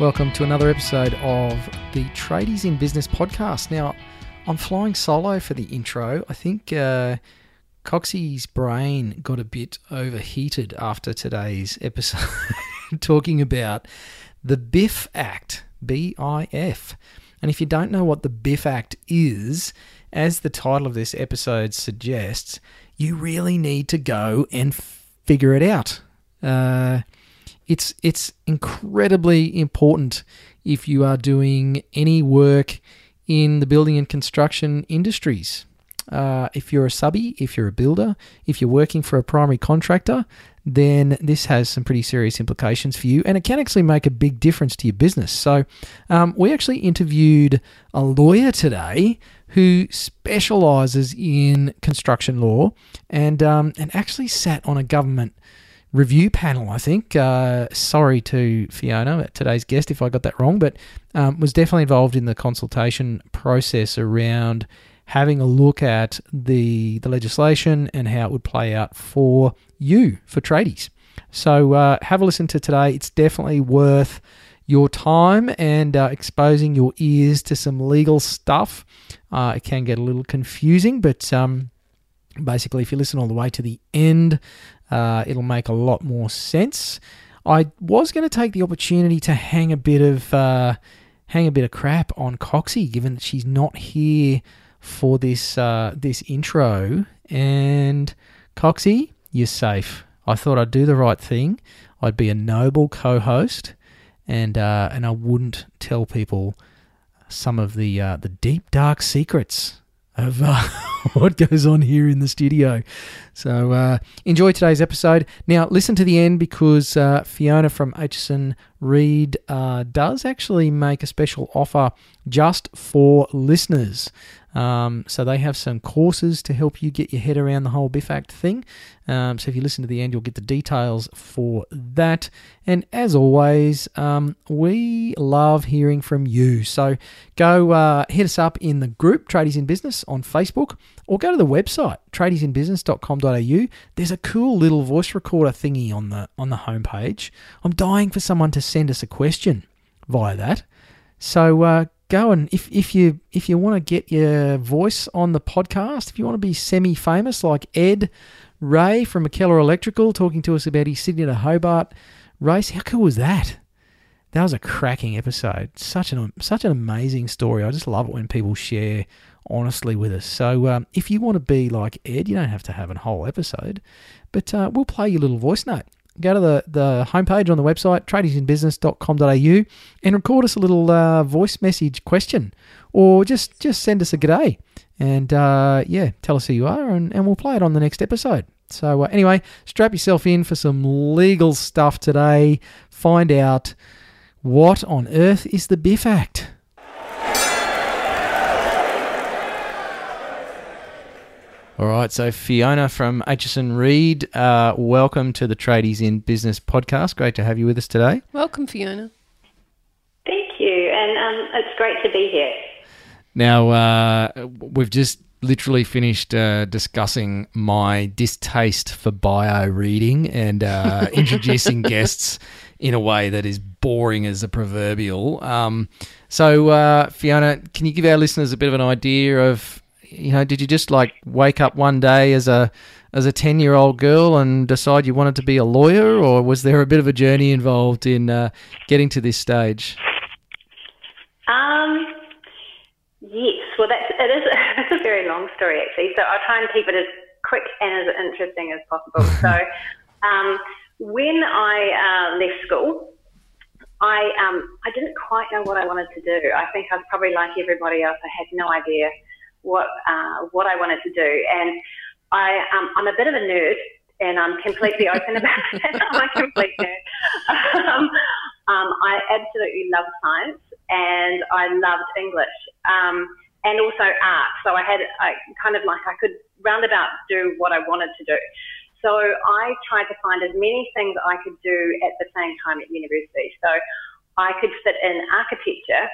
Welcome to another episode of the Tradies in Business podcast. Now, I'm flying solo for the intro. I think uh, Coxie's brain got a bit overheated after today's episode, talking about the BIF Act, B I F. And if you don't know what the BIF Act is, as the title of this episode suggests, you really need to go and figure it out. Uh, it's it's incredibly important if you are doing any work in the building and construction industries. Uh, if you're a subby, if you're a builder, if you're working for a primary contractor, then this has some pretty serious implications for you, and it can actually make a big difference to your business. So, um, we actually interviewed a lawyer today who specialises in construction law, and um, and actually sat on a government review panel, I think. Uh, sorry to Fiona, today's guest, if I got that wrong, but um, was definitely involved in the consultation process around having a look at the, the legislation and how it would play out for you, for tradies. So uh, have a listen to today. It's definitely worth your time and uh, exposing your ears to some legal stuff. Uh, it can get a little confusing, but um, basically, if you listen all the way to the end, uh, it'll make a lot more sense. I was going to take the opportunity to hang a bit of uh, hang a bit of crap on Coxie, given that she's not here for this uh, this intro. And Coxie, you're safe. I thought I'd do the right thing. I'd be a noble co-host, and uh, and I wouldn't tell people some of the uh, the deep dark secrets of uh, what goes on here in the studio. So uh, enjoy today's episode. Now, listen to the end because uh, Fiona from Aitchison Reid uh, does actually make a special offer just for listeners. Um, so they have some courses to help you get your head around the whole BIF Act thing. Um, so if you listen to the end, you'll get the details for that. And as always, um, we love hearing from you. So go uh, hit us up in the group Tradies in Business on Facebook or go to the website tradiesinbusiness.com.au. There's a cool little voice recorder thingy on the on the homepage. I'm dying for someone to send us a question via that. So uh, go and if, if you if you want to get your voice on the podcast, if you want to be semi famous like Ed Ray from McKellar Electrical talking to us about his Sydney to Hobart race, how cool was that? That was a cracking episode. Such an such an amazing story. I just love it when people share honestly with us. So um, if you want to be like Ed, you don't have to have a whole episode, but uh, we'll play your little voice note go to the, the homepage on the website, tradiesinbusiness.com.au, and record us a little uh, voice message question, or just, just send us a g'day. And uh, yeah, tell us who you are, and, and we'll play it on the next episode. So, uh, anyway, strap yourself in for some legal stuff today. Find out what on earth is the BIF Act. All right, so Fiona from Aitchison Reid, uh, welcome to the Tradies in Business podcast. Great to have you with us today. Welcome, Fiona. Thank you, and um, it's great to be here. Now, uh, we've just literally finished uh, discussing my distaste for bio reading and uh, introducing guests in a way that is boring as a proverbial. Um, so, uh, Fiona, can you give our listeners a bit of an idea of you know, did you just like wake up one day as a as a ten year old girl and decide you wanted to be a lawyer, or was there a bit of a journey involved in uh, getting to this stage? Um, yes. Well, that's it is it's a very long story actually. So I'll try and keep it as quick and as interesting as possible. so, um, when I uh, left school, I um, I didn't quite know what I wanted to do. I think I was probably like everybody else. I had no idea what uh, what I wanted to do. And I um, I'm a bit of a nerd, and I'm completely open about it. I'm a complete nerd. Um, um, I absolutely love science, and I loved English um, and also art. So I had I kind of like I could roundabout do what I wanted to do. So I tried to find as many things I could do at the same time at university. So I could fit in architecture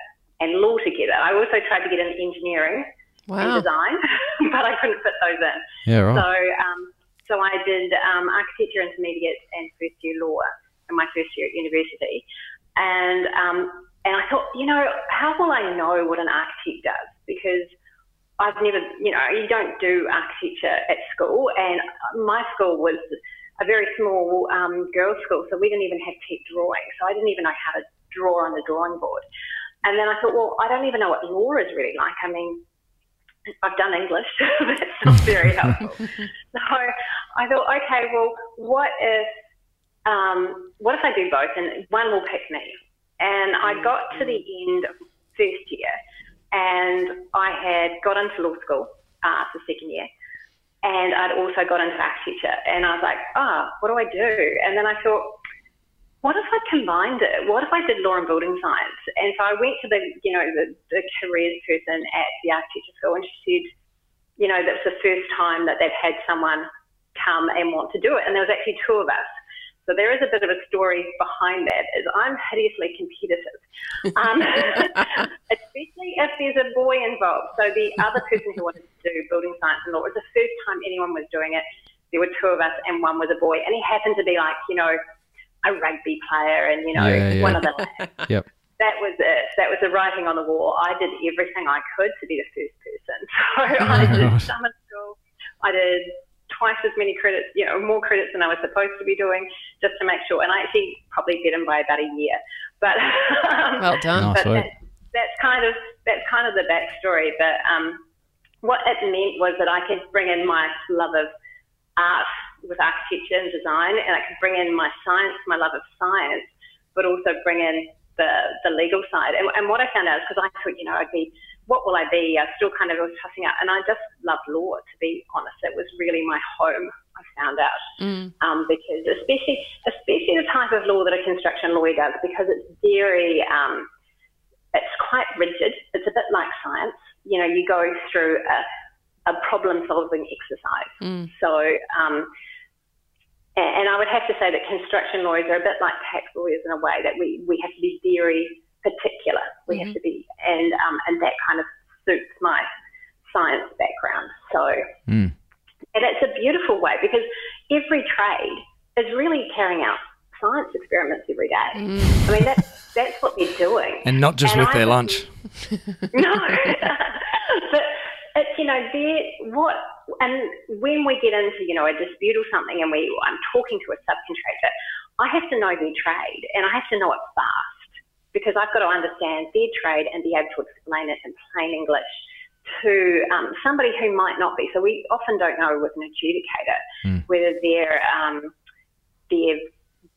and law together. I also tried to get in engineering wow. and design, but I couldn't fit those in. Yeah, right. So, um, so I did um, architecture intermediate and first year law in my first year at university, and um, and I thought, you know, how will I know what an architect does? Because I've never, you know, you don't do architecture at school, and my school was a very small um, girls' school, so we didn't even have tech drawing, so I didn't even know how to draw on the drawing board. And then I thought, well, I don't even know what law is really like. I mean, I've done English, that's not very helpful. so I thought, okay, well, what if, um, what if I do both and one will pick me? And I got to the end of first year and I had got into law school uh, for second year and I'd also got into architecture and I was like, ah, oh, what do I do? And then I thought, what if I combined it? What if I did law and building science? And so I went to the, you know, the, the careers person at the architecture school and she said, you know, that's the first time that they've had someone come and want to do it. And there was actually two of us. So there is a bit of a story behind that. Is I'm hideously competitive, um, especially if there's a boy involved. So the other person who wanted to do building science and law was the first time anyone was doing it. There were two of us, and one was a boy, and he happened to be like you know a rugby player, and you know yeah, yeah. one of the. yep. That was it. That was the writing on the wall. I did everything I could to be the first person. So I did summer school. I did twice as many credits, you know, more credits than I was supposed to be doing, just to make sure. And I actually probably beat him by about a year. But um, well done. But that, that's kind of that's kind of the backstory. But um, what it meant was that I could bring in my love of art with architecture and design, and I could bring in my science, my love of science, but also bring in the the legal side. And, and what I found out is because I thought, you know, I'd be what will I be? I still kind of was tossing out, and I just loved law. To be honest, it was really my home. I found out mm. um, because especially especially the type of law that a construction lawyer does, because it's very um, it's quite rigid. It's a bit like science. You know, you go through a, a problem solving exercise. Mm. So. Um, and I would have to say that construction lawyers are a bit like tax lawyers in a way that we, we have to be very particular. We mm-hmm. have to be, and um, and that kind of suits my science background. So, mm. and it's a beautiful way because every trade is really carrying out science experiments every day. Mm. I mean, that's that's what they're doing, and not just and with I their lunch. no, but it's you know they what and when we get into you know a dispute or something, and we I'm talking to a subcontractor, I have to know their trade, and I have to know it fast because I've got to understand their trade and be able to explain it in plain English to um, somebody who might not be. So we often don't know with an adjudicator mm. whether they're um, they've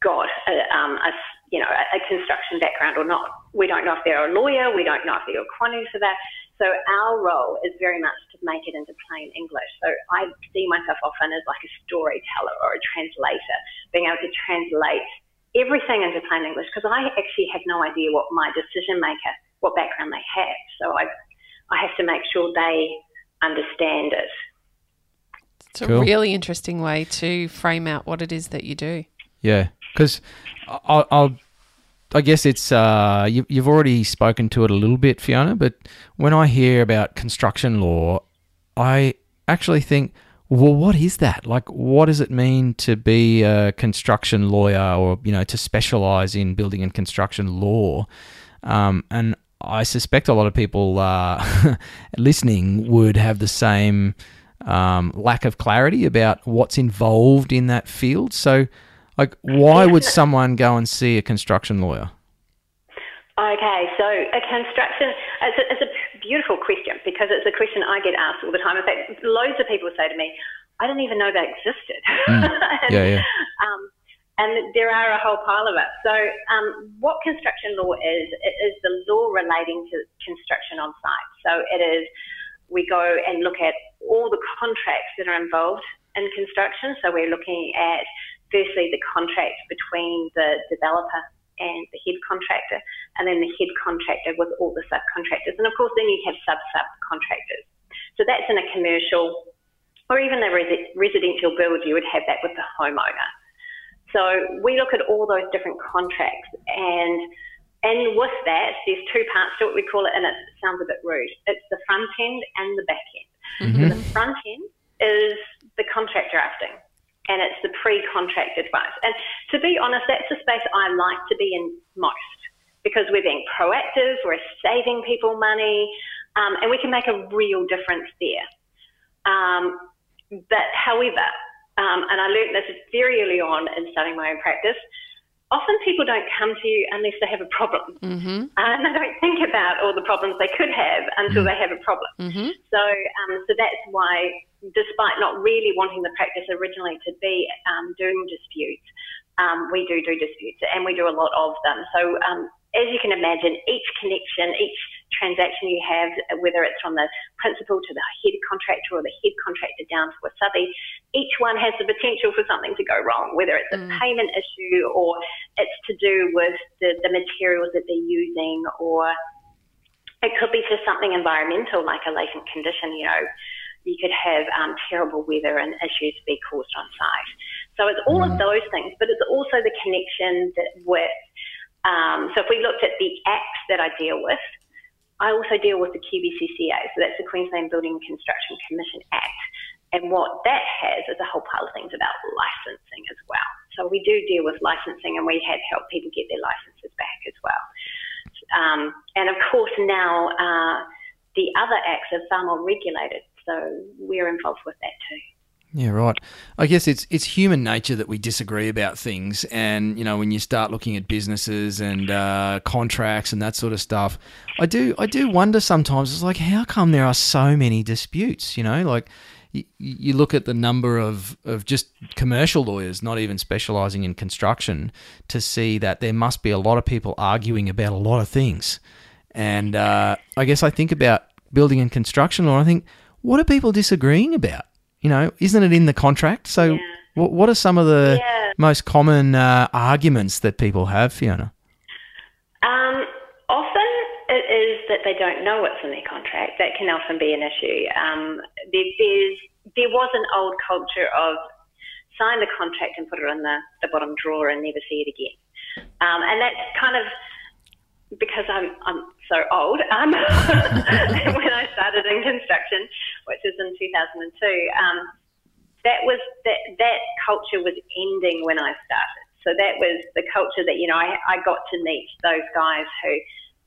got a, um, a you know a, construction background or not. We don't know if they're a lawyer. We don't know if they're a quantity for that. So our role is very much to make it into plain English. So I see myself often as like a storyteller or a translator, being able to translate everything into plain English because I actually have no idea what my decision maker, what background they have. So I, I have to make sure they understand it. It's a cool. really interesting way to frame out what it is that you do. Yeah, because I'll, I'll, I guess it's uh, you, you've already spoken to it a little bit, Fiona. But when I hear about construction law, I actually think well, what is that? Like, what does it mean to be a construction lawyer or, you know, to specialize in building and construction law? Um, and I suspect a lot of people uh, listening would have the same um, lack of clarity about what's involved in that field. So, like, why would someone go and see a construction lawyer? Okay, so a construction, it's a, it's a beautiful question because it's a question I get asked all the time. In fact, loads of people say to me, I didn't even know that existed. Mm. and, yeah, yeah. Um, and there are a whole pile of it. So, um, what construction law is, it is the law relating to construction on site. So, it is, we go and look at all the contracts that are involved in construction. So, we're looking at firstly the contract between the developer and the head contractor, and then the head contractor with all the subcontractors. And of course, then you have sub subcontractors. So that's in a commercial or even a res- residential build, you would have that with the homeowner. So we look at all those different contracts and and with that, there's two parts to it. We call it, and it sounds a bit rude. It's the front end and the back end. Mm-hmm. So the front end is the contract drafting, and it's the pre-contract advice. And to be honest, that's the space I like to be in most because we're being proactive, we're saving people money, um, and we can make a real difference there. Um, but however, um, and I learned this very early on in starting my own practice, often people don't come to you unless they have a problem. Mm-hmm. And they don't think about all the problems they could have until mm-hmm. they have a problem. Mm-hmm. So, um, so that's why, despite not really wanting the practice originally to be um, doing disputes, um, we do do disputes and we do a lot of them. So, um, as you can imagine, each connection, each transaction you have, whether it's from the principal to the head contractor or the head contractor down to a subby, each one has the potential for something to go wrong, whether it's a mm. payment issue or it's to do with the, the materials that they're using or it could be just something environmental like a latent condition, you know. You could have um, terrible weather and issues be caused on site. So it's all mm. of those things, but it's also the connection that with um, so if we looked at the acts that I deal with, I also deal with the QBCCA, so that's the Queensland Building Construction Commission Act. And what that has is a whole pile of things about licensing as well. So we do deal with licensing and we have helped people get their licenses back as well. Um, and of course now uh, the other acts are far more regulated, so we're involved with that too. Yeah, right. I guess it's it's human nature that we disagree about things, and you know when you start looking at businesses and uh, contracts and that sort of stuff, I do I do wonder sometimes. It's like how come there are so many disputes? You know, like you, you look at the number of of just commercial lawyers, not even specialising in construction, to see that there must be a lot of people arguing about a lot of things. And uh, I guess I think about building and construction law. I think what are people disagreeing about? You know, isn't it in the contract? So, yeah. what, what are some of the yeah. most common uh, arguments that people have, Fiona? Um, often it is that they don't know what's in their contract. That can often be an issue. Um, there, there's, there was an old culture of sign the contract and put it in the, the bottom drawer and never see it again. Um, and that's kind of because I'm I'm so old. Um, when I started in construction, which was in 2002, um, that was that that culture was ending when I started. So that was the culture that you know I, I got to meet those guys who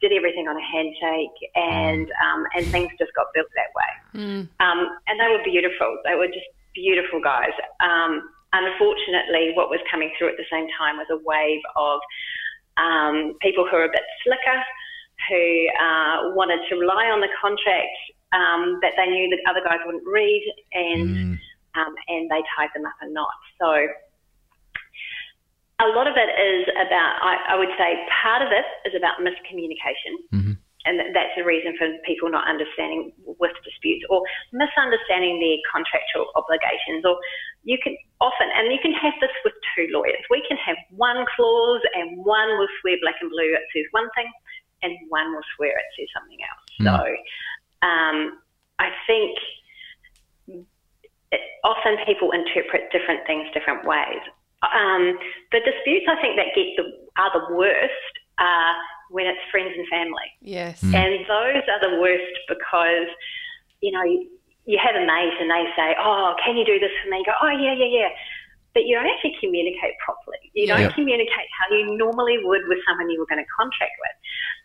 did everything on a handshake and um, and things just got built that way. Mm. Um, and they were beautiful. They were just beautiful guys. Um, unfortunately, what was coming through at the same time was a wave of um, people who are a bit slicker, who uh, wanted to rely on the contract um, that they knew the other guys wouldn't read, and mm. um, and they tied them up a knot. So a lot of it is about, I, I would say, part of it is about miscommunication. Mm-hmm and that's the reason for people not understanding with disputes or misunderstanding their contractual obligations. Or you can often, and you can have this with two lawyers. We can have one clause, and one will swear black and blue it says one thing, and one will swear it says something else. Mm. So um, I think it, often people interpret different things different ways. Um, the disputes I think that get the are the worst are when it's friends and family. Yes. Mm. And those are the worst because, you know, you have a mate and they say, oh, can you do this for me? You go, oh, yeah, yeah, yeah. But you don't actually communicate properly. You don't yep. communicate how you normally would with someone you were going to contract with.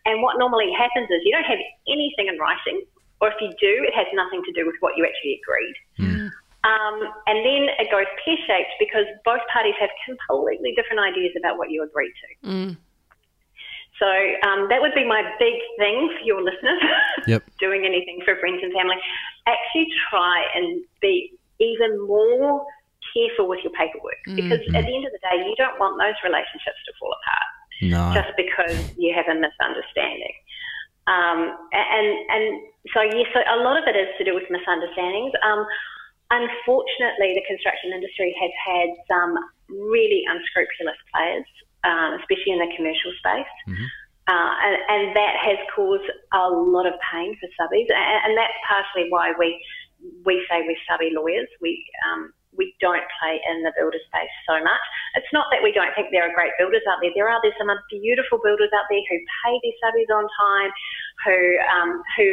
And what normally happens is you don't have anything in writing, or if you do, it has nothing to do with what you actually agreed. Mm. Um, and then it goes pear shaped because both parties have completely different ideas about what you agreed to. Mm. So um, that would be my big thing for your listeners. Yep. doing anything for friends and family. Actually, try and be even more careful with your paperwork mm-hmm. because at the end of the day, you don't want those relationships to fall apart no. just because you have a misunderstanding. Um, and and so yes, so a lot of it is to do with misunderstandings. Um, unfortunately, the construction industry has had some really unscrupulous players um, especially in the commercial space. Mm-hmm. Uh, and, and, that has caused a lot of pain for subbies, and, and that's partially why we we say we're subby lawyers. We um, we don't play in the builder space so much. It's not that we don't think there are great builders out there. There are there's some beautiful builders out there who pay their subbies on time, who um, who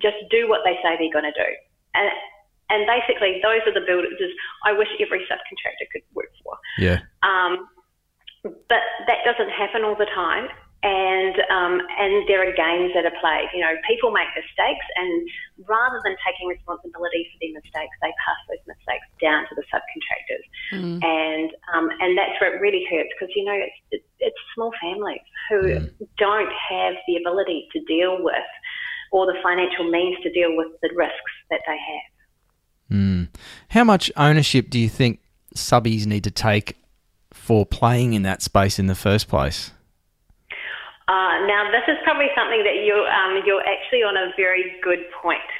just do what they say they're going to do, and and basically those are the builders I wish every subcontractor could work for. Yeah. Um, but that doesn't happen all the time and um, and there are games that are played. You know, people make mistakes, and rather than taking responsibility for their mistakes, they pass those mistakes down to the subcontractors, mm. and um, and that's where it really hurts because you know it's it's, it's small families who mm. don't have the ability to deal with or the financial means to deal with the risks that they have. Mm. How much ownership do you think subbies need to take for playing in that space in the first place? Uh, now, this is probably something that you, um, you're actually on a very good point.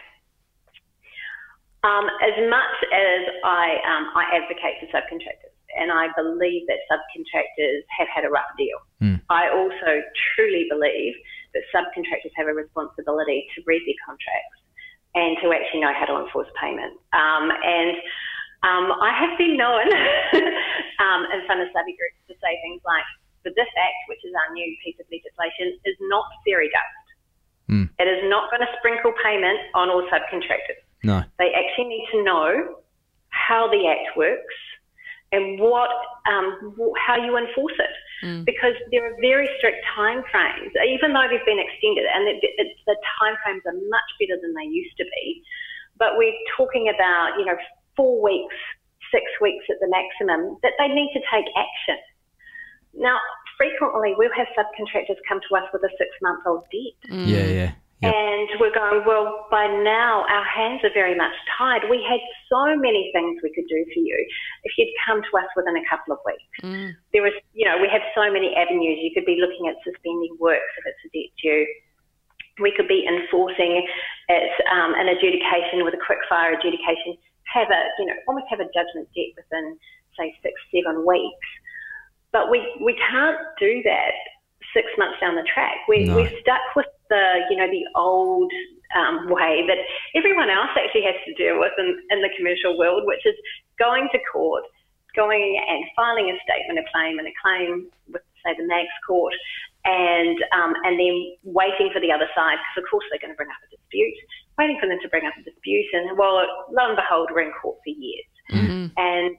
Um, as much as I, um, I advocate for subcontractors, and I believe that subcontractors have had a rough deal, mm. I also truly believe that subcontractors have a responsibility to read their contracts and to actually know how to enforce payment. Um, and um, I have been known um, in front of subby groups to say things like, the this Act, which is our new piece of legislation, is not fairy dust. Mm. It is not going to sprinkle payment on all subcontractors. No. They actually need to know how the Act works and what um, how you enforce it. Mm. Because there are very strict time frames, even though they've been extended, and it, it, the time frames are much better than they used to be. But we're talking about, you know, four weeks, six weeks at the maximum, that they need to take action. Now, frequently we'll have subcontractors come to us with a six month old debt. Mm. Yeah, yeah. Yep. And we're going, well, by now our hands are very much tied. We had so many things we could do for you if you'd come to us within a couple of weeks. Mm. There was, you know, we have so many avenues. You could be looking at suspending works if it's a debt due. We could be enforcing it, um, an adjudication with a quick fire adjudication, have a, you know, almost have a judgment debt within, say, six, seven weeks. But we, we can't do that six months down the track. We, no. We're stuck with the, you know, the old um, way that everyone else actually has to deal with in, in the commercial world, which is going to court, going and filing a statement of claim and a claim with, say, the MAGS court, and um, and then waiting for the other side because of course they're going to bring up a dispute, waiting for them to bring up a dispute, and well, lo and behold, we're in court for years, mm-hmm. and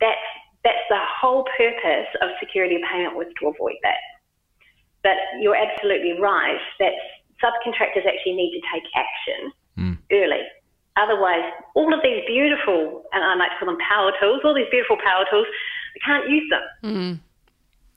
that's that's the whole purpose of security payment was to avoid that. But you're absolutely right that subcontractors actually need to take action mm. early. Otherwise, all of these beautiful, and I like to call them power tools, all these beautiful power tools, they can't use them. Mm.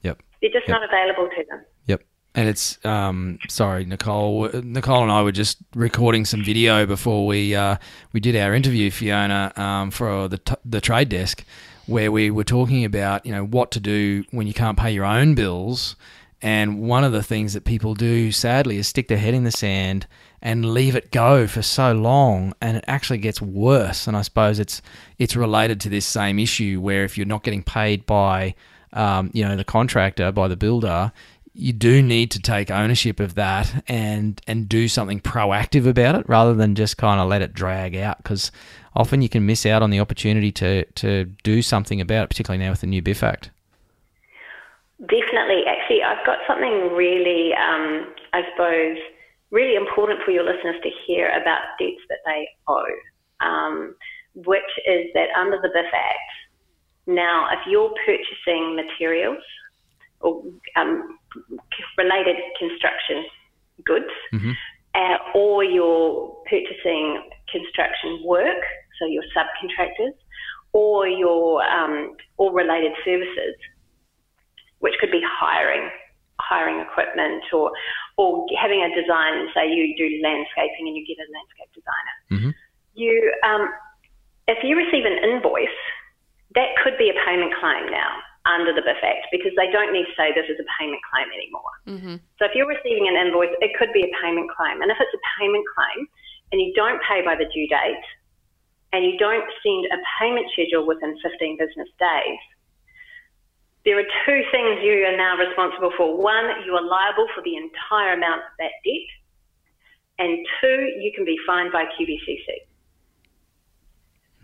Yep. They're just yep. not available to them. Yep. And it's um, sorry, Nicole. Nicole and I were just recording some video before we uh, we did our interview, Fiona, um, for the t- the trade desk, where we were talking about you know what to do when you can't pay your own bills. And one of the things that people do, sadly, is stick their head in the sand and leave it go for so long, and it actually gets worse. And I suppose it's it's related to this same issue where if you're not getting paid by um, you know the contractor, by the builder, you do need to take ownership of that and and do something proactive about it rather than just kind of let it drag out because often you can miss out on the opportunity to to do something about it particularly now with the new BIF Act. Definitely. Actually, I've got something really, um, I suppose, really important for your listeners to hear about debts that they owe, um, which is that under the BIF Act, now if you're purchasing materials or um, related construction goods, mm-hmm. uh, or you're purchasing construction work, so your subcontractors, or your um, or related services, which could be hiring hiring equipment or or having a design. Say you do landscaping and you get a landscape designer. Mm-hmm. You um, if you receive an invoice, that could be a payment claim now under the BIF Act because they don't need to say this is a payment claim anymore. Mm-hmm. So if you're receiving an invoice, it could be a payment claim. And if it's a payment claim and you don't pay by the due date and you don't send a payment schedule within 15 business days, there are two things you are now responsible for. One, you are liable for the entire amount of that debt. And two, you can be fined by QBCC.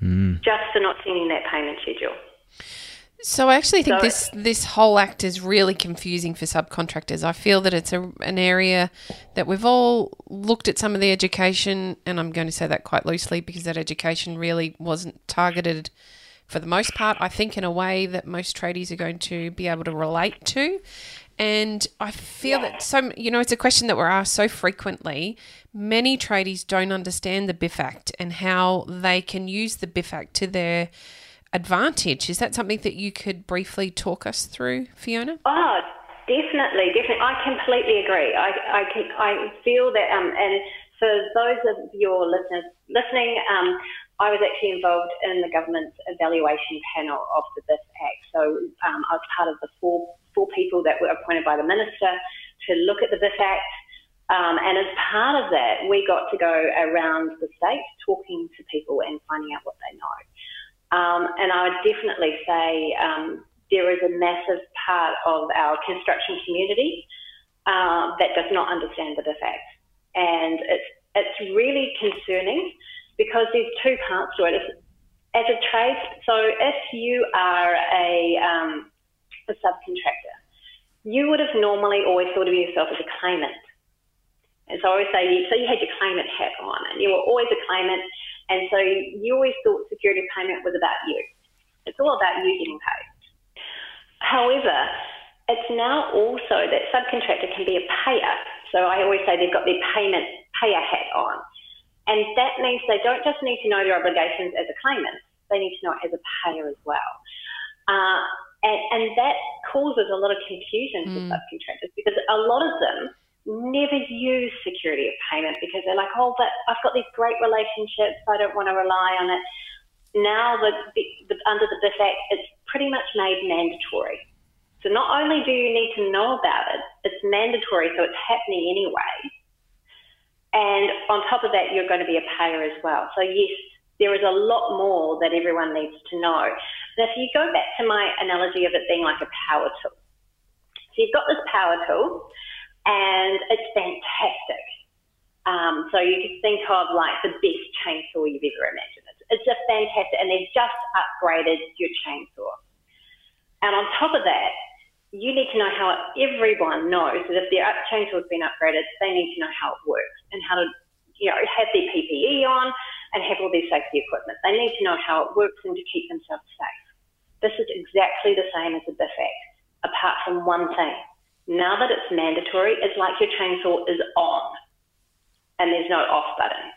Mm. Just for not sending that payment schedule. So I actually think so, this this whole act is really confusing for subcontractors. I feel that it's a, an area that we've all looked at some of the education, and I'm going to say that quite loosely because that education really wasn't targeted for the most part. I think in a way that most tradies are going to be able to relate to. And I feel yeah. that so you know it's a question that we're asked so frequently. Many tradies don't understand the BIF Act and how they can use the BIF Act to their advantage. Is that something that you could briefly talk us through, Fiona? Oh, definitely, definitely. I completely agree. I, I, can, I feel that, um, and for those of your listeners listening, um, I was actually involved in the government's evaluation panel of the BIF Act. So um, I was part of the four, four people that were appointed by the minister to look at the BIF Act. Um, and as part of that, we got to go around the state talking to people and finding out what they know. Um, and I would definitely say um, there is a massive part of our construction community uh, that does not understand the BIF Act. And it's, it's really concerning because there's two parts to it. As a trade, so if you are a, um, a subcontractor, you would have normally always thought of yourself as a claimant. And so I always say, so you had your claimant hat on, and you were always a claimant, and so you always thought security payment was about you. It's all about you getting paid. However, it's now also that subcontractor can be a payer. So I always say they've got their payment payer hat on. And that means they don't just need to know their obligations as a claimant, they need to know it as a payer as well. Uh, and, and, that causes a lot of confusion mm. for subcontractors because a lot of them never use security of payment because they're like, oh, but I've got these great relationships, I don't want to rely on it. Now, the, the, under the BIF Act, it's pretty much made mandatory. So not only do you need to know about it, it's mandatory, so it's happening anyway. And on top of that, you're going to be a payer as well. So yes, there is a lot more that everyone needs to know. Now, if you go back to my analogy of it being like a power tool, so you've got this power tool, and it's fantastic. Um, so you can think of like the best chainsaw you've ever imagined. It's, it's just fantastic, and they've just upgraded your chainsaw. And on top of that, you need to know how everyone knows that if their chainsaw's been upgraded, they need to know how it works and how to, you know, have their PPE on and have all their safety equipment. They need to know how it works and to keep themselves safe. This is exactly the same as the BIF apart from one thing. Now that it's mandatory, it's like your chainsaw is on and there's no off button.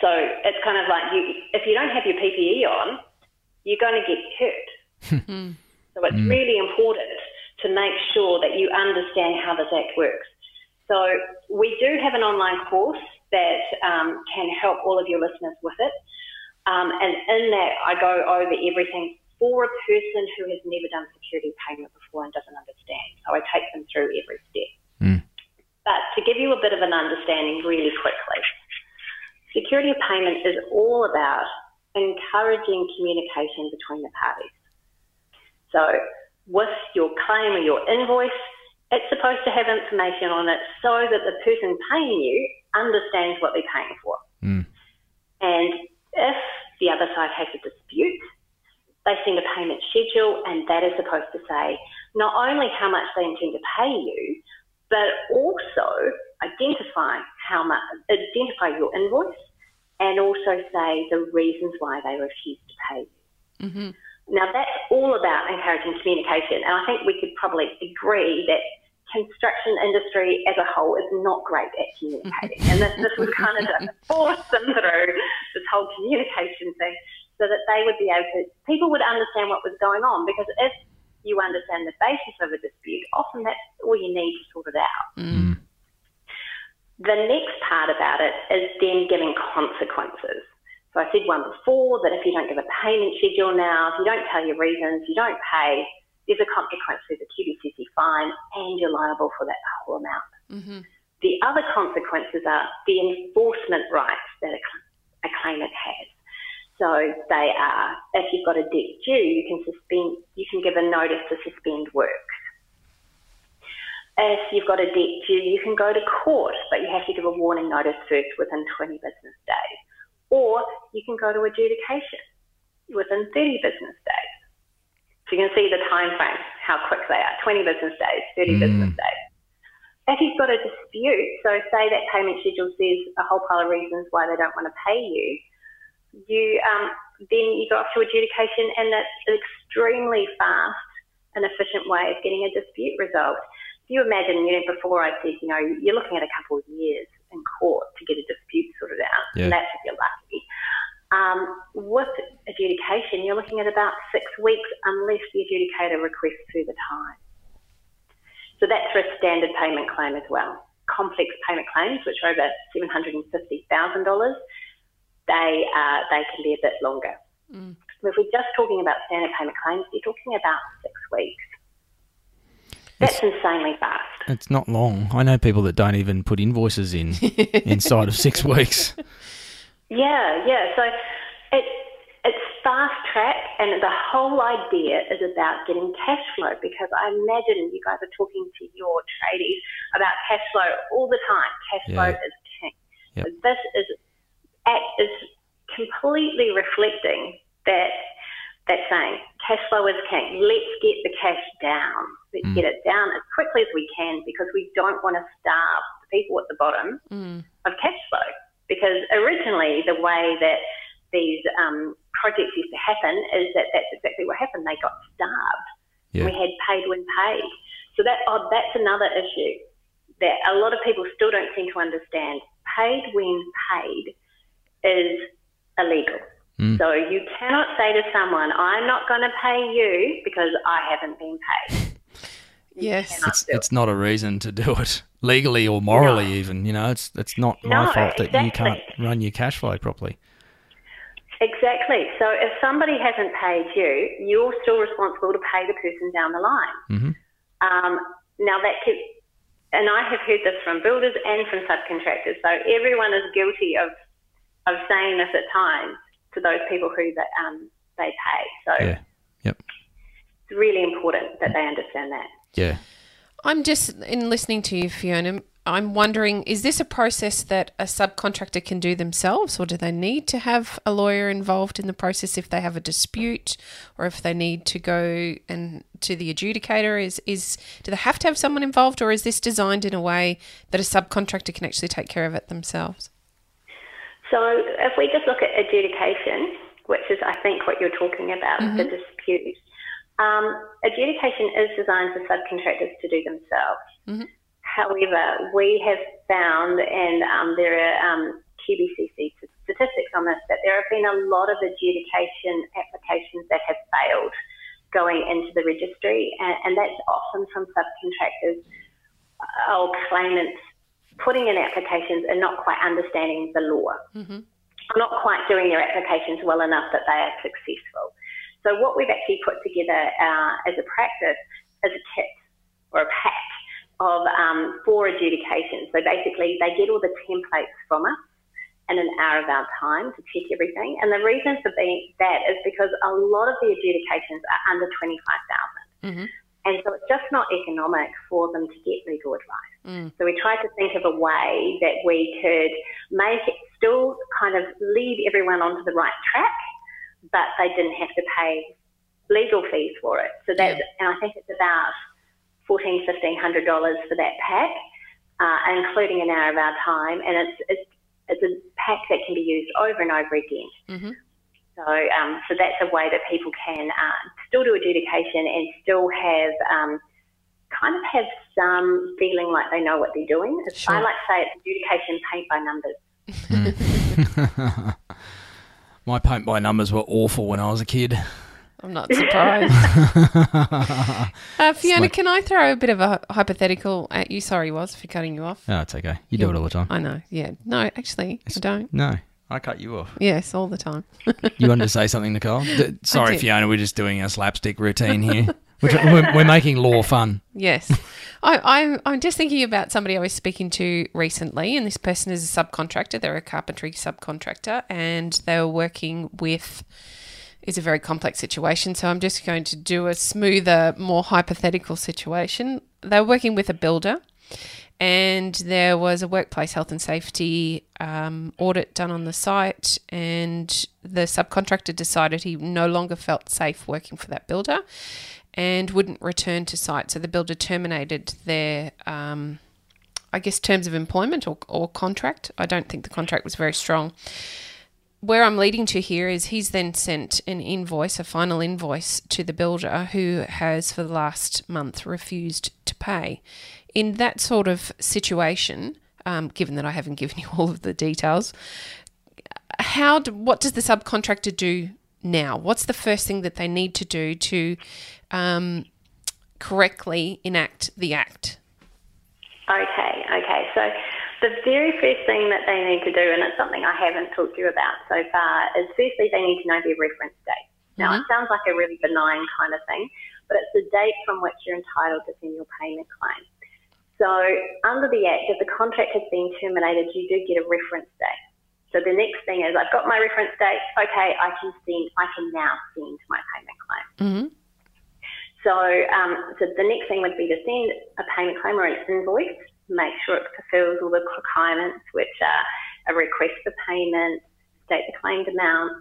So it's kind of like you, if you don't have your PPE on, you're going to get hurt. Hmm. so it's mm. really important to make sure that you understand how this act works. So we do have an online course that um, can help all of your listeners with it. Um, and in that, I go over everything for a person who has never done security payment and doesn't understand. So I take them through every step. Mm. But to give you a bit of an understanding really quickly, security of payment is all about encouraging communication between the parties. So with your claim or your invoice, it's supposed to have information on it so that the person paying you understands what they're paying for. Mm. And if the other side has a dispute, they send a payment schedule, and that is supposed to say not only how much they intend to pay you, but also identify how much, identify your invoice, and also say the reasons why they refuse to pay you. Mm-hmm. Now that's all about encouraging communication, and I think we could probably agree that construction industry as a whole is not great at communicating, and this, this was kind of to force them through this whole communication thing so that they would be able to, people would understand what was going on because if you understand the basis of a dispute, often that's all you need to sort it out. Mm. The next part about it is then giving consequences. So I said one before that if you don't give a payment schedule now, if you don't tell your reasons, you don't pay, there's a consequence with a QBCC fine and you're liable for that whole amount. Mm-hmm. The other consequences are the enforcement rights that a, a claimant has. So they are, if you've got a debt due, you can suspend, you can give a notice to suspend works. If you've got a debt due, you can go to court, but you have to give a warning notice first within 20 business days. Or you can go to adjudication within 30 business days. So you can see the time frame, how quick they are 20 business days, 30 mm. business days. If you've got a dispute, so say that payment schedule says a whole pile of reasons why they don't want to pay you, you um, then you go off to adjudication, and that's an extremely fast and efficient way of getting a dispute resolved If you imagine, you know, before I said, you know, you're looking at a couple of years in court to get a dispute sorted out, yeah. and that's if you're lucky. Um, with adjudication, you're looking at about six weeks unless the adjudicator requests further time. So that's for a standard payment claim as well. Complex payment claims, which are over $750,000, they, uh, they can be a bit longer. Mm. If we're just talking about standard payment claims, you're talking about six weeks. That's it's, insanely fast. It's not long. I know people that don't even put invoices in inside of six weeks. Yeah, yeah. So it's it's fast track, and the whole idea is about getting cash flow because I imagine you guys are talking to your tradies about cash flow all the time. Cash yeah. flow is king. Yep. So this is is completely reflecting that that saying cash flow is king. Let's get the cash down. Let's mm. get it down as quickly as we can because we don't want to starve the people at the bottom mm. of cash flow. Because originally, the way that these um, projects used to happen is that that's exactly what happened. They got starved. Yeah. We had paid when paid. So that oh, that's another issue that a lot of people still don't seem to understand. Paid when paid is illegal. Mm. So you cannot say to someone, I'm not going to pay you because I haven't been paid. Yes, it's, it's not a reason to do it legally or morally, no. even. You know, it's it's not my fault that exactly. you can't run your cash flow properly. Exactly. So if somebody hasn't paid you, you're still responsible to pay the person down the line. Mm-hmm. Um, now that could, and I have heard this from builders and from subcontractors. So everyone is guilty of of saying this at times to those people who that um, they pay. So yeah, yep. It's really important that they understand that. Yeah. I'm just in listening to you, Fiona. I'm wondering, is this a process that a subcontractor can do themselves, or do they need to have a lawyer involved in the process if they have a dispute, or if they need to go and to the adjudicator? Is is do they have to have someone involved, or is this designed in a way that a subcontractor can actually take care of it themselves? So, if we just look at adjudication, which is I think what you're talking about, mm-hmm. the dispute. Um, adjudication is designed for subcontractors to do themselves. Mm-hmm. However, we have found, and um, there are um, QBCC statistics on this, that there have been a lot of adjudication applications that have failed going into the registry, and, and that's often from subcontractors uh, or claimants putting in applications and not quite understanding the law, mm-hmm. not quite doing their applications well enough that they are successful. So what we've actually put together uh, as a practice is a kit or a pack of um, four adjudications. So basically, they get all the templates from us in an hour of our time to check everything. And the reason for being that is because a lot of the adjudications are under 25,000. Mm-hmm. And so it's just not economic for them to get legal advice. Mm. So we tried to think of a way that we could make it still kind of lead everyone onto the right track but they didn't have to pay legal fees for it. So that, yeah. and I think it's about fourteen, fifteen hundred dollars for that pack, uh, including an hour of our time, and it's it's it's a pack that can be used over and over again. Mm-hmm. So, um, so that's a way that people can uh, still do adjudication and still have um, kind of have some feeling like they know what they're doing. Sure. I like to say it's adjudication paint by numbers. Mm. My paint by numbers were awful when I was a kid. I'm not surprised. uh, Fiona, like, can I throw a bit of a hypothetical at you? Sorry, Waz for cutting you off. No, it's okay. You do it all the time. I know. Yeah. No, actually, it's, I don't. No, I cut you off. Yes, all the time. you wanted to say something, Nicole? D- sorry, Fiona. We're just doing our slapstick routine here. We're, we're making law fun. Yes. I, I'm, I'm just thinking about somebody I was speaking to recently, and this person is a subcontractor. They're a carpentry subcontractor, and they were working with. It's a very complex situation, so I'm just going to do a smoother, more hypothetical situation. They were working with a builder, and there was a workplace health and safety um, audit done on the site, and the subcontractor decided he no longer felt safe working for that builder and wouldn't return to site. So the builder terminated their, um, I guess, terms of employment or, or contract. I don't think the contract was very strong. Where I'm leading to here is he's then sent an invoice, a final invoice to the builder who has for the last month refused to pay. In that sort of situation, um, given that I haven't given you all of the details, how do, what does the subcontractor do now? What's the first thing that they need to do to um, correctly enact the act? Okay, okay. So the very first thing that they need to do, and it's something I haven't talked to you about so far, is firstly they need to know their reference date. Now, mm-hmm. it sounds like a really benign kind of thing, but it's the date from which you're entitled to send your payment claim. So, under the Act, if the contract has been terminated, you do get a reference date. So the next thing is, I've got my reference date. Okay, I can send. I can now send my payment claim. Mm-hmm. So, um, so the next thing would be to send a payment claim or an invoice, make sure it fulfills all the requirements, which are a request for payment, state the claimed amount,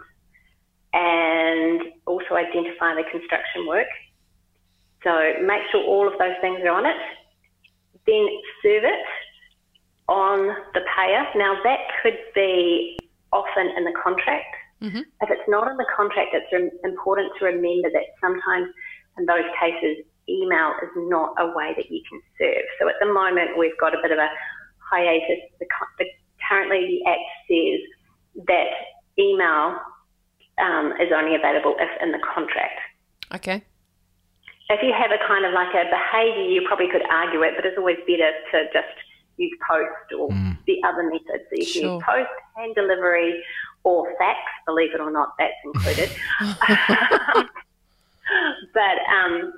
and also identify the construction work. So make sure all of those things are on it. Then serve it on the payer. Now that could be often in the contract. Mm-hmm. If it's not in the contract, it's important to remember that sometimes in those cases, email is not a way that you can serve. So at the moment, we've got a bit of a hiatus. The, the, currently, the Act says that email um, is only available if in the contract. Okay. If you have a kind of like a behaviour, you probably could argue it, but it's always better to just use post or mm. the other methods. So you can sure. use post, hand delivery, or fax. Believe it or not, that's included. but um,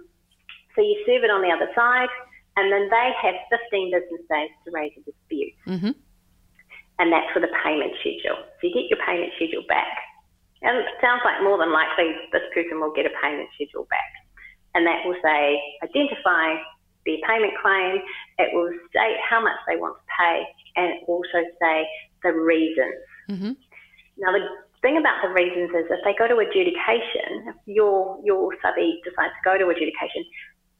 so you serve it on the other side, and then they have 15 business days to raise a dispute. Mm-hmm. And that's for the payment schedule. So you get your payment schedule back. And it sounds like more than likely this person will get a payment schedule back. And that will say, identify their payment claim, it will state how much they want to pay, and also say the reasons. Mm-hmm. Now, the thing about the reasons is if they go to adjudication, if your, your subby decides to go to adjudication,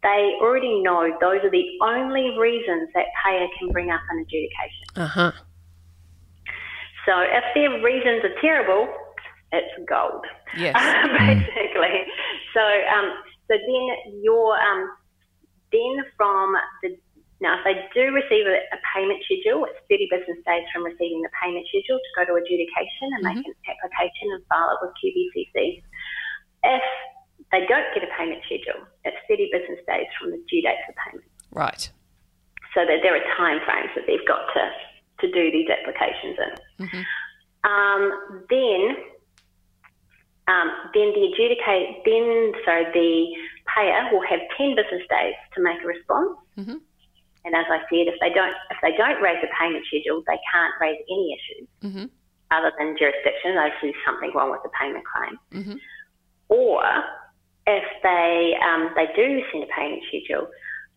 they already know those are the only reasons that payer can bring up an adjudication. Uh-huh. So if their reasons are terrible, it's gold. Yes. basically. So um, so then your um, then from the now, if they do receive a, a, payment schedule, it's 30 business days from receiving the payment schedule to go to adjudication and mm-hmm. make an application and file it with QBCC. If they don't get a payment schedule, it's 30 business days from the due date for payment. Right. So that there are time frames that they've got to, to do these applications in. Mm-hmm. Um, then, um, then the adjudicate, then sorry, the payer will have 10 business days to make a response. Mm-hmm. And as I said, if they don't if they don't raise a payment schedule, they can't raise any issues mm-hmm. other than jurisdiction. There's something wrong with the payment claim. Mm-hmm. Or if they um, they do send a payment schedule,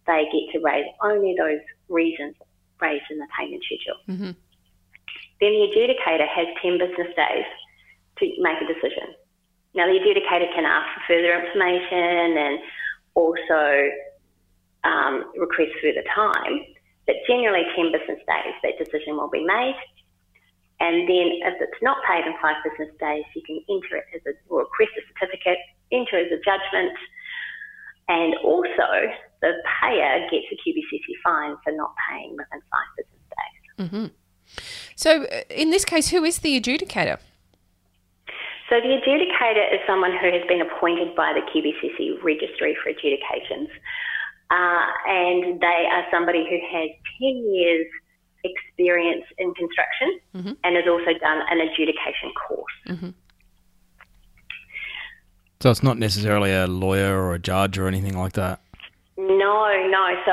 they get to raise only those reasons raised in the payment schedule. Mm-hmm. Then the adjudicator has 10 business days to make a decision. Now, the adjudicator can ask for further information and also um, request further time, but generally 10 business days, that decision will be made. And then if it's not paid in five business days, you can enter it as a, or request a certificate, enter as a judgment, and also the payer gets a QBCC fine for not paying within five business days. Mm-hmm. So uh, in this case, who is the adjudicator? So the adjudicator is someone who has been appointed by the QBCC registry for adjudications. Uh, and they are somebody who has 10 years experience in construction mm-hmm. and has also done an adjudication course. Mm-hmm. So it's not necessarily a lawyer or a judge or anything like that. No, no. So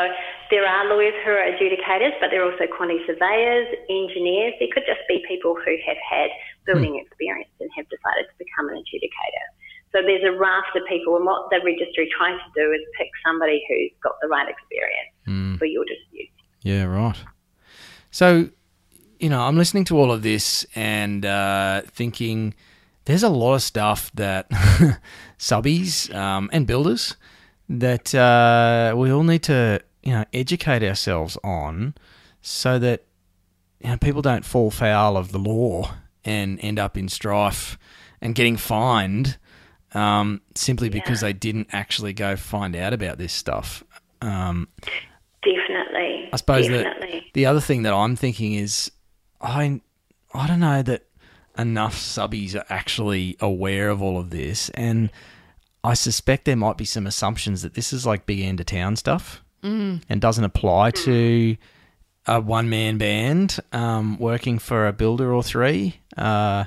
there are lawyers who are adjudicators, but there are also quantity surveyors, engineers. There could just be people who have had building hmm. experience and have decided to become an adjudicator. So there's a raft of people, and what the registry tries to do is pick somebody who's got the right experience mm. for your dispute. Yeah, right. So, you know, I'm listening to all of this and uh, thinking there's a lot of stuff that subbies um, and builders that uh, we all need to, you know, educate ourselves on so that you know, people don't fall foul of the law and end up in strife and getting fined um, simply yeah. because they didn't actually go find out about this stuff. Um, definitely. I suppose definitely. that the other thing that I'm thinking is, I, I don't know that enough subbies are actually aware of all of this, and I suspect there might be some assumptions that this is like big end of town stuff mm. and doesn't apply mm. to a one man band um, working for a builder or three. Uh,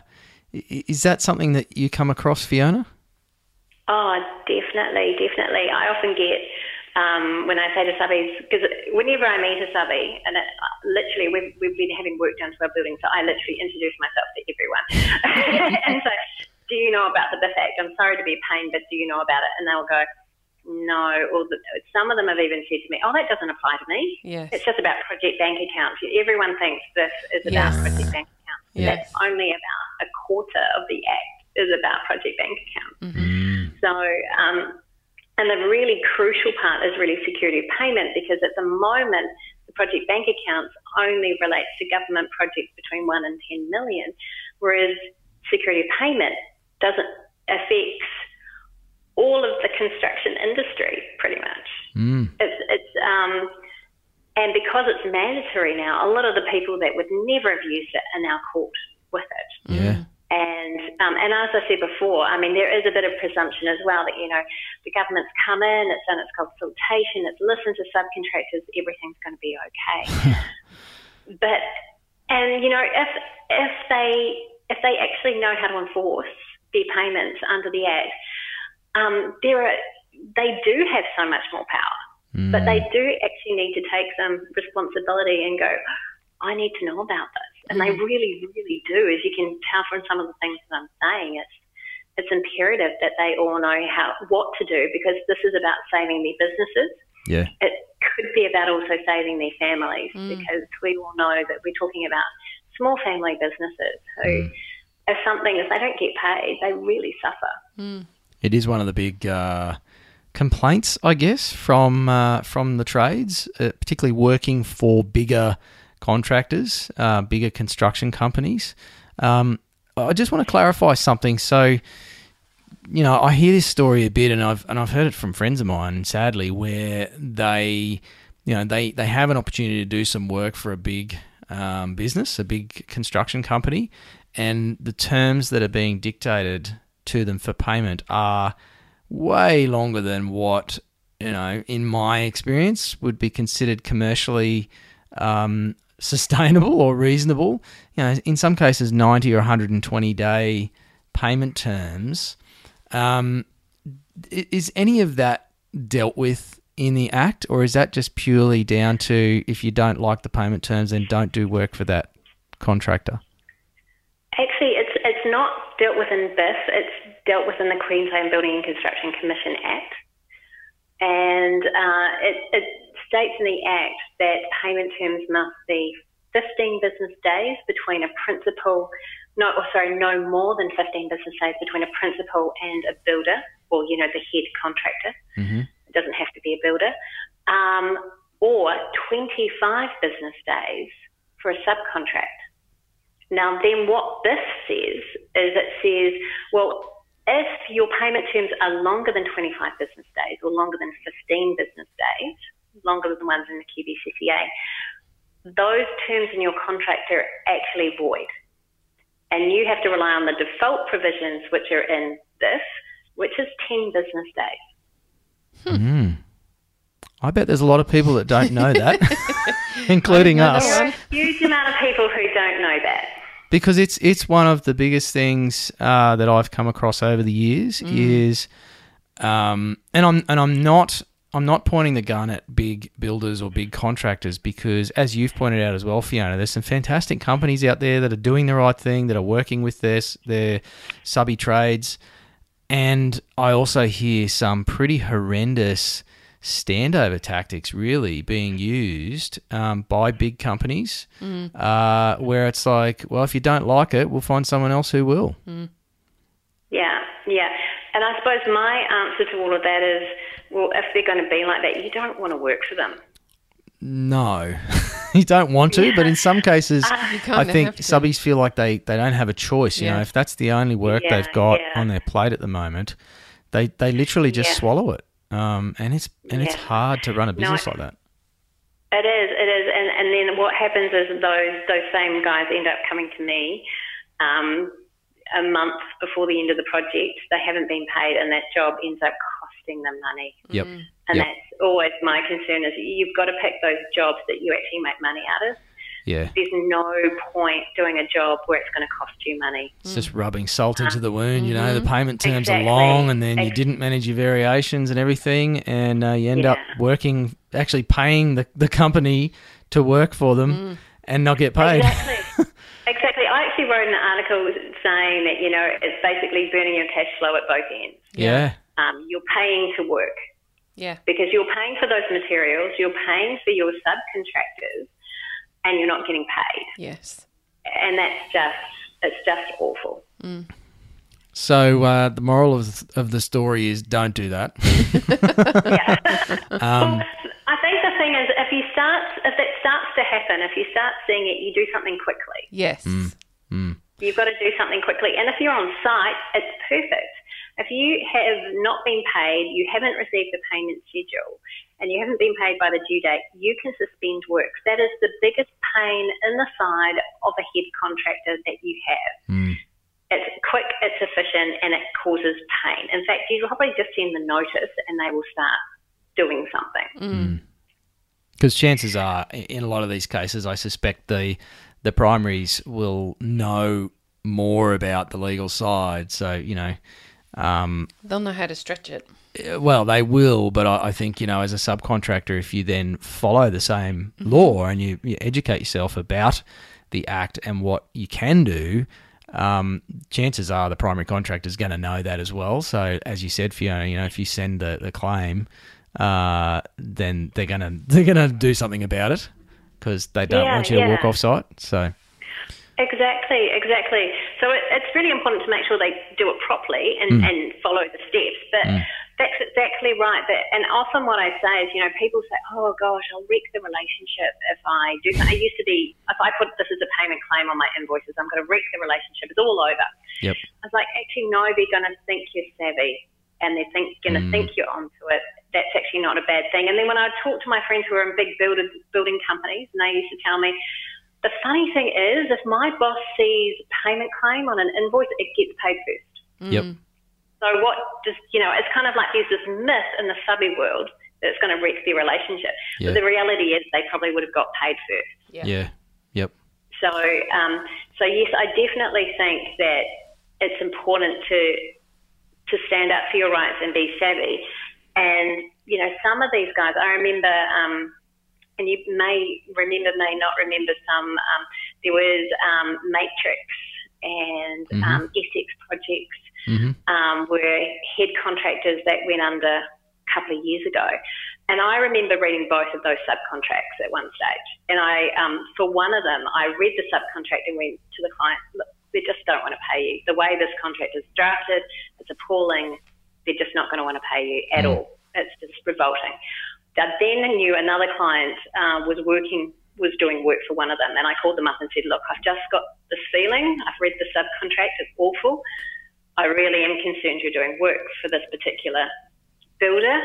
is that something that you come across, Fionna? Oh, definitely, definitely. I often get um, when I say to subbies, because whenever I meet a subby, and it, literally we've, we've been having work done to our building, so I literally introduce myself to everyone. and so, do you know about the BIF Act? I'm sorry to be a pain, but do you know about it? And they'll go, no. Or the, some of them have even said to me, oh, that doesn't apply to me. Yes. It's just about project bank accounts. Everyone thinks this is about yes. project bank accounts. Yes. That's only about a quarter of the Act is about project bank accounts. Mm-hmm. So, um, and the really crucial part is really security of payment because at the moment, the project bank accounts only relates to government projects between 1 and 10 million, whereas security of payment doesn't affect all of the construction industry pretty much. Mm. It's, it's um, and because it's mandatory now, a lot of the people that would never have used it are now caught with it. Yeah. And um, and as I said before, I mean there is a bit of presumption as well that you know the government's come in, it's done its consultation, it's listened to subcontractors, everything's going to be okay. but and you know if if they if they actually know how to enforce their payments under the Act, um, there are they do have so much more power, mm. but they do actually need to take some responsibility and go. I need to know about this. And mm. they really, really do. As you can tell from some of the things that I'm saying, it's it's imperative that they all know how what to do because this is about saving their businesses. Yeah. It could be about also saving their families mm. because we all know that we're talking about small family businesses who mm. if something if they don't get paid, they really suffer. Mm. It is one of the big uh, complaints, I guess, from uh, from the trades, uh, particularly working for bigger contractors, uh, bigger construction companies. Um, I just want to clarify something. So, you know, I hear this story a bit, and I've and I've heard it from friends of mine. Sadly, where they, you know, they they have an opportunity to do some work for a big um, business, a big construction company, and the terms that are being dictated to them for payment are way longer than what you know, in my experience, would be considered commercially um, sustainable or reasonable. You know, in some cases, 90 or 120 day payment terms. Um, is any of that dealt with in the Act, or is that just purely down to if you don't like the payment terms, then don't do work for that contractor? Actually, it's it's not dealt with in this. It's dealt with in the Queensland Building and Construction Commission Act, and uh, it, it states in the Act that payment terms must be 15 business days between a principal, no, or sorry, no more than 15 business days between a principal and a builder, or, you know, the head contractor. Mm-hmm. It doesn't have to be a builder. Um, or 25 business days for a subcontract. Now, then what this says is it says, well, if your payment terms are longer than 25 business days or longer than 15 business days, longer than the ones in the QBCCA, those terms in your contract are actually void. And you have to rely on the default provisions which are in this, which is 10 business days. Hmm. I bet there's a lot of people that don't know that, including us. There are a huge amount of people who don't know that. because it's it's one of the biggest things uh, that I've come across over the years is, um, and I'm and I'm not I'm not pointing the gun at big builders or big contractors because, as you've pointed out as well, Fionna, there's some fantastic companies out there that are doing the right thing, that are working with their their subby trades, and I also hear some pretty horrendous standover tactics really being used um, by big companies uh, where it's like, well, if you don't like it, we'll find someone else who will. Yeah, yeah. And I suppose my answer to all of that is, well, if they're going to be like that, you don't want to work for them. No, you don't want to, but in some cases, You I think subbies feel like they, they don't have a choice. You know, if that's the only work Yeah, they've got yeah. on their plate at the moment, they they literally just Yeah. swallow it. Um, and it's and it's hard to run a business I- like that. It is, it is, and and then what happens is those those same guys end up coming to me um, a month before the end of the project. They haven't been paid, and that job ends up costing them money. Yep. And Yep. that's always my concern is you've got to pick those jobs that you actually make money out of. Yeah. There's no point doing a job where it's going to cost you money. It's just rubbing salt into the wound, you Mm-hmm. know. The payment terms Exactly. are long, and then you didn't manage your variations and everything, and uh, you end up working, actually paying the, the company to work for them Mm. and not get paid. Exactly. exactly. I actually wrote an article saying that, you know, it's basically burning your cash flow at both ends. yeah. Um, you're paying to work Yeah. because you're paying for those materials, you're paying for your subcontractors, and you're not getting paid. Yes. And that's just, it's just awful. So uh, the moral of, of the story is don't do that. um, I think the thing is, if you start, if it starts to happen, if you start seeing it, you do something quickly. Yes. You've got to do something quickly. And if you're on site, it's perfect. If you have not been paid, you haven't received the payment schedule, and you haven't been paid by the due date, you can suspend work. That is the biggest pain in the side of a head contractor that you have. Hmm. It's quick, it's efficient, and it causes pain. In fact, you'll probably just send the notice and they will start doing something. Hmm. Hmm. because chances are, in a lot of these cases, I suspect the the primaries will know more about the legal side. So you know, um, They'll know how to stretch it. well, they will, but I, I think you know, as a subcontractor, if you then follow the same law and you, you educate yourself about the act and what you can do. Um, chances are the primary contractor is going to know that as well. So, as you said, Fionna, you know, if you send the, the claim, uh, then they're gonna they're gonna do something about it because they don't Yeah, want you to walk off site. So, Exactly, exactly. It's really important to make sure they do it properly and, Mm. and follow the steps. But that's exactly right. That, and often what I say is, you know, people say, oh gosh, I'll wreck the relationship if I do something. It used to be, if I put this as a payment claim on my invoices, I'm going to wreck the relationship. It's all over. yep, I was like, actually, no, they're going to think you're savvy and they're think, going to think you're onto it. That's actually not a bad thing. And then when I talk to my friends who are in big builder, building companies, and they used to tell me, the funny thing is, if my boss sees a payment claim on an invoice, it gets paid first. yep, So what just, you know, it's kind of like there's this myth in the subby world that it's going to wreck their relationship. Yeah. But the reality is they probably would have got paid first. Yeah. yeah, yep, So, um, so yes, I definitely think that it's important to to stand up for your rights and be savvy. And you know, some of these guys, I remember, um, and you may remember, may not remember some. Um, there was um, Matrix and um, Essex projects Mhm. um, were head contractors that went under a couple of years ago. And I remember reading both of those subcontracts at one stage. And I, um, for one of them, I read the subcontract and went to the client, look, they just don't want to pay you. The way this contract is drafted, it's appalling. They're just not going to want to pay you at all. It's just revolting. I then knew another client uh, was working, was doing work for one of them. And I called them up and said, look, I've just got this feeling. I've read the subcontract. It's awful. I really am concerned you're doing work for this particular builder.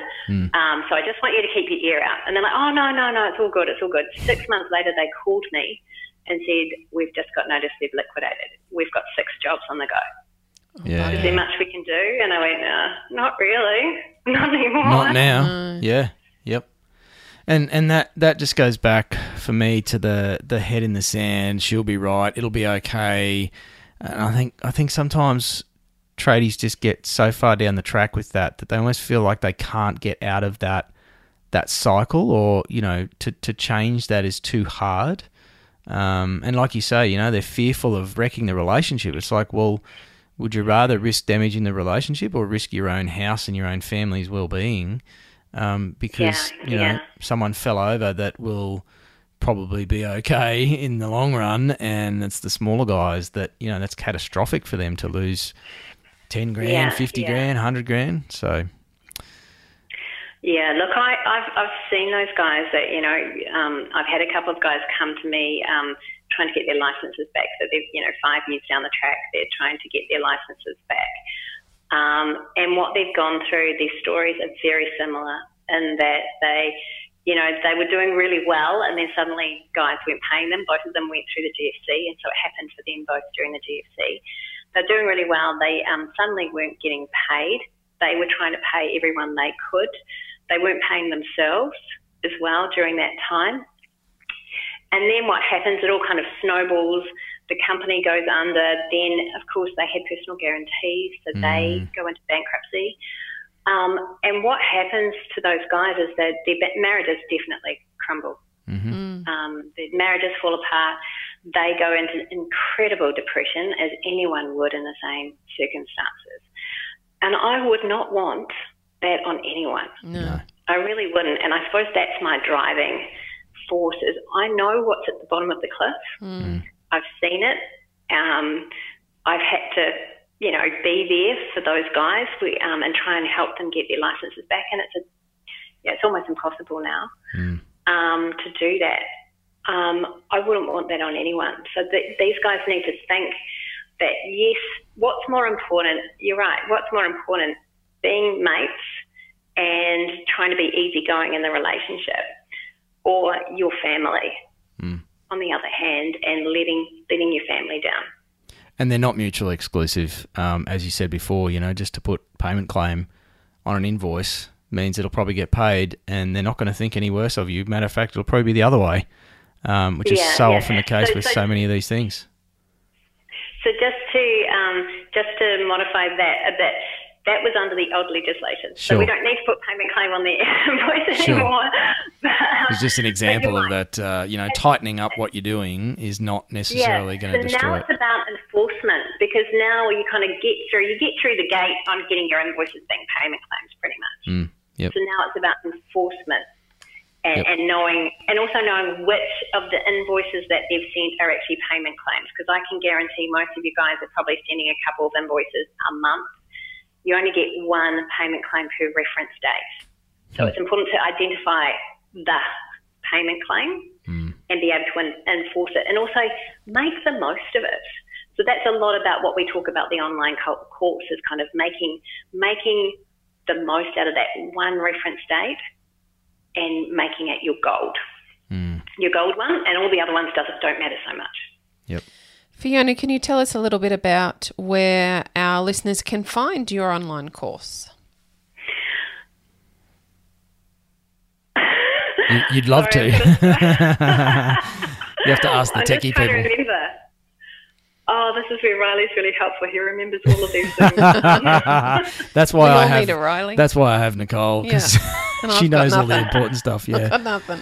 Um, so I just want you to keep your ear out. And they're like, oh, no, no, no, it's all good, it's all good. Six months later, they called me and said, we've just got notice they've liquidated. We've got six jobs on the go. yeah. Is there much we can do? And I went, uh, not really, not anymore. Not now. Yeah. Yep. And and that that just goes back for me to the the head in the sand. She'll be right. It'll be okay. And I think I think sometimes tradies just get so far down the track with that that they almost feel like they can't get out of that that cycle, or you know, to to change that is too hard. Um, and like you say, you know, they're fearful of wrecking the relationship. It's like, well, would you rather risk damaging the relationship or risk your own house and your own family's well-being? Um, because Yeah, you know yeah. someone fell over that will probably be okay in the long run, and it's the smaller guys that you know that's catastrophic for them to lose ten grand, Yeah, fifty grand, hundred grand. So Yeah, look, I, I've I've seen those guys that you know. Um, I've had a couple of guys come to me um, trying to get their licenses back. So they're you know five years down the track, they're trying to get their licenses back. Um, and what they've gone through, their stories are very similar in that they, you know, they were doing really well, and then suddenly guys weren't paying them. Both of them went through the GFC, and so it happened for them both during the GFC. They're doing really well. They um, suddenly weren't getting paid. They were trying to pay everyone they could. They weren't paying themselves as well during that time. And then what happens, it all kind of snowballs. The company goes under. Then, of course, they had personal guarantees, so mm. they go into bankruptcy. Um, and what happens to those guys is that their marriages definitely crumble. Mm-hmm. Mm. Um, their marriages fall apart. They go into incredible depression, as anyone would in the same circumstances. And I would not want that on anyone. No. I really wouldn't. And I suppose that's my driving force is I know what's at the bottom of the cliff. Mm. I've seen it. Um, I've had to, you know, be there for those guys we, um, and try and help them get their licenses back. And it's a, yeah, it's almost impossible now um, to do that. Um, I wouldn't want that on anyone. So th- these guys need to think that yes, what's more important? You're right. What's more important? Being mates and trying to be easygoing in the relationship, or your family. On the other hand, and letting letting your family down. and they're not mutually exclusive. Um, as you said before, you know, just to put payment claim on an invoice means it'll probably get paid, and they're not going to think any worse of you. Matter of fact, it'll probably be the other way, um, which is so yeah. often the case So- with so- so many of these things. So just to um, just to modify that a bit, that was under the old legislation. So we don't need to put payment claim on the invoice Sure. anymore. It's just an example of that. Uh, you know, tightening up what you're doing is not necessarily going to so destroy now it. it's about enforcement because now you kind of get through, you get through the gate on getting your invoices being payment claims pretty much. Mm, yep. So now it's about enforcement and, Yep. and knowing, and also knowing which of the invoices that they've sent are actually payment claims because I can guarantee most of you guys are probably sending a couple of invoices a month. You only get one payment claim per reference date. So it's important to identify the payment claim Hmm. and be able to en- enforce it and also make the most of it. So that's a lot about what we talk about the online co- course is kind of making making the most out of that one reference date and making it your gold, Hmm. your gold one, and all the other ones doesn't don't matter so much. Yep. Fionna, can you tell us a little bit about where our listeners can find your online course? You, you'd love Sorry, to. Just- you have to ask the I'm techie trying people. remember. Oh, this is where Riley's really helpful. He remembers all of these things. that's why We I all have. need a Riley. That's why I have Nicole because And she I've knows all the important stuff. Yeah. Got nothing.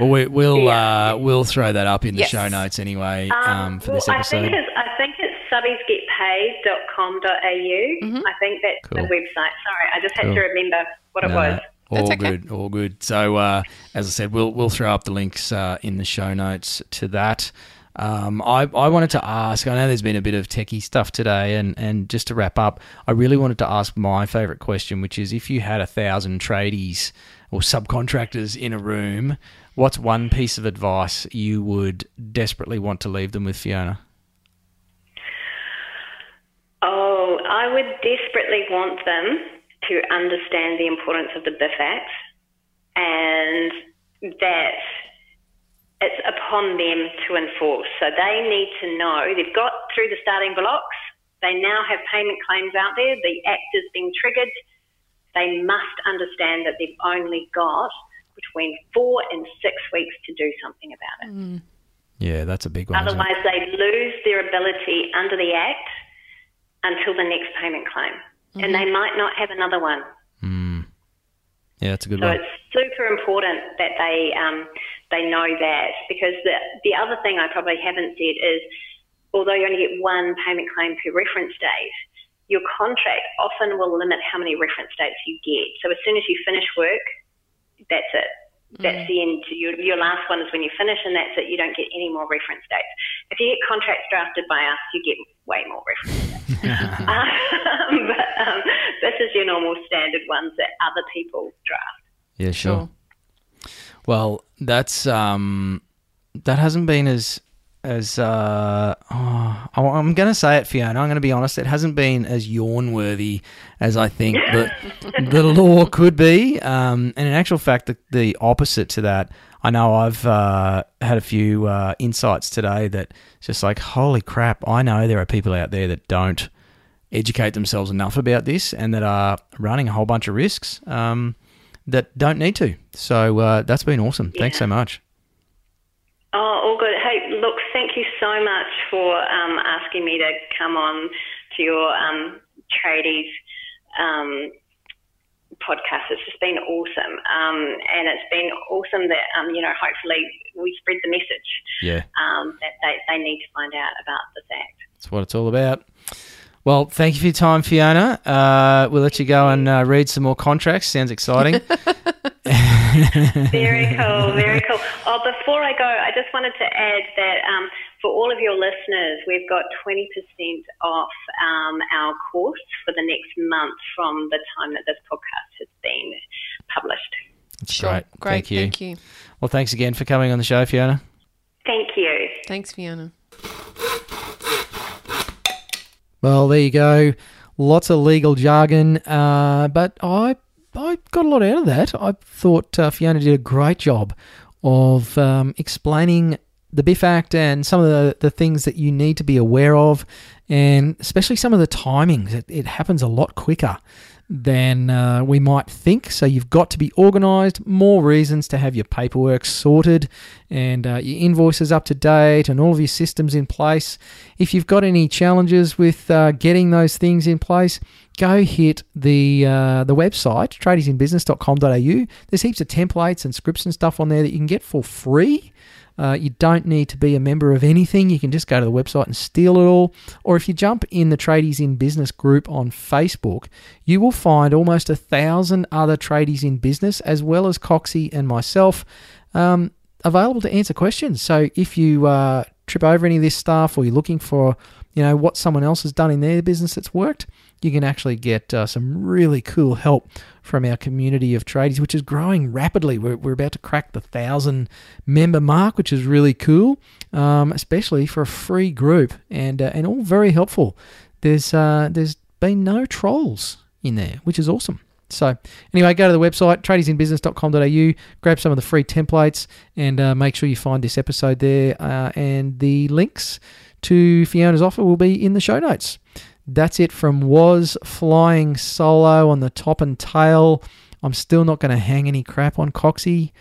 Well, we, we'll Yeah. uh, we'll throw that up in the Yes. show notes anyway um, for well, this I think it's I think it's subbiesgetpaid.com.au. I think that's Cool. the website. Sorry, I just had Cool. to remember what it was. all okay. good, all good. So, uh, as I said, we'll we'll throw up the links uh, in the show notes to that. Um, I, I wanted to ask. I know there's been a bit of techie stuff today, and, and just to wrap up, I really wanted to ask my favourite question, which is if you had a thousand tradies or subcontractors in a room, what's one piece of advice you would desperately want to leave them with, Fionna? Oh, I would desperately want them to understand the importance of the BIF Act and that it's upon them to enforce. So they need to know they've got through the starting blocks. They now have payment claims out there. The Act is being triggered. They must understand that they've only got between four and six weeks to do something about it. Mm. Yeah, that's a big one. Otherwise, they lose their ability under the Act until the next payment claim. And they might not have another one. Mm. Yeah, that's a good So one. it's super important that they um, they know that because the the other thing I probably haven't said is although you only get one payment claim per reference date, your contract often will limit how many reference dates you get. So as soon as you finish work, that's it. That's the end. Your, your last one is when you finish, and that's it. You don't get any more reference dates. If you get contracts drafted by us, you get way more reference dates. um, but um, this is your normal standard ones that other people draft. Yeah, sure. Well, that's um, that hasn't been as as uh, oh, I'm going to say it, Fionna. I'm going to be honest. It hasn't been as yawn worthy as I think that the law could be. Um, and in actual fact, the, the opposite to that. I know I've uh, had a few uh, insights today that just like, holy crap! I know there are people out there that don't educate themselves enough about this and that are running a whole bunch of risks um, that don't need to. So uh, that's been awesome. Thanks so much. Oh, all good. Hey, look, thank you so much for um, asking me to come on to your um, tradies um, podcast. It's just been awesome, um, and it's been awesome that um, you know hopefully we spread the message Yeah, um, that they, they need to find out about this act. that's what it's all about. Well, thank you for your time, Fionna. Uh, we'll let you go and uh, read some more contracts. Sounds exciting. Very cool, very cool. Oh, before I go, I just wanted to add that um, for all of your listeners, we've got 20% off um, our course for the next month from the time that this podcast has been published. That's Sure. great. Great. Thank you. Thank you. Well, thanks again for coming on the show, Fionna. Thank you. Thanks, Fionna. Well, there you go. Lots of legal jargon, uh, but I I got a lot out of that. I thought uh, Fionna did a great job of um, explaining the BIF Act and some of the, the things that you need to be aware of, and especially some of the timings. It, it happens a lot quicker than uh, we might think. So you've got to be organised. More reasons to have your paperwork sorted and uh, your invoices up to date and all of your systems in place. If you've got any challenges with uh, getting those things in place, go hit the uh, the website tradiesinbusiness.com.au. There's heaps of templates and scripts and stuff on there that you can get for free. Uh, you don't need to be a member of anything. You can just go to the website and steal it all. Or if you jump in the Tradies in Business group on Facebook, you will find almost a thousand other tradies in business, as well as Coxie and myself, um, available to answer questions. So if you uh, trip over any of this stuff, or you're looking for, you know, what someone else has done in their business that's worked, you can actually get uh, some really cool help from our community of tradies, which is growing rapidly. We're, we're about to crack the thousand member mark, which is really cool, um, especially for a free group and uh, and all very helpful. There's uh, there's been no trolls in there, which is awesome. So anyway, go to the website tradiesinbusiness.com.au, grab some of the free templates, and uh, make sure you find this episode there. Uh, and the links to Fionna's offer will be in the show notes. That's it from Waz flying solo on the top and tail. I'm still not going to hang any crap on Coxie.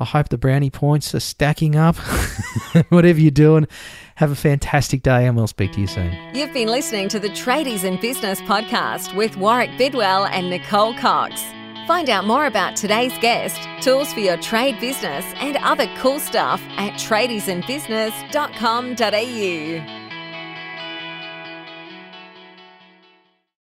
I hope the brownie points are stacking up. Whatever you're doing, have a fantastic day and we'll speak to you soon. You've been listening to the Tradies in Business podcast with Warwick Bidwell and Nicole Cox. Find out more about today's guest, tools for your trade business, and other cool stuff at tradiesinbusiness.com.au.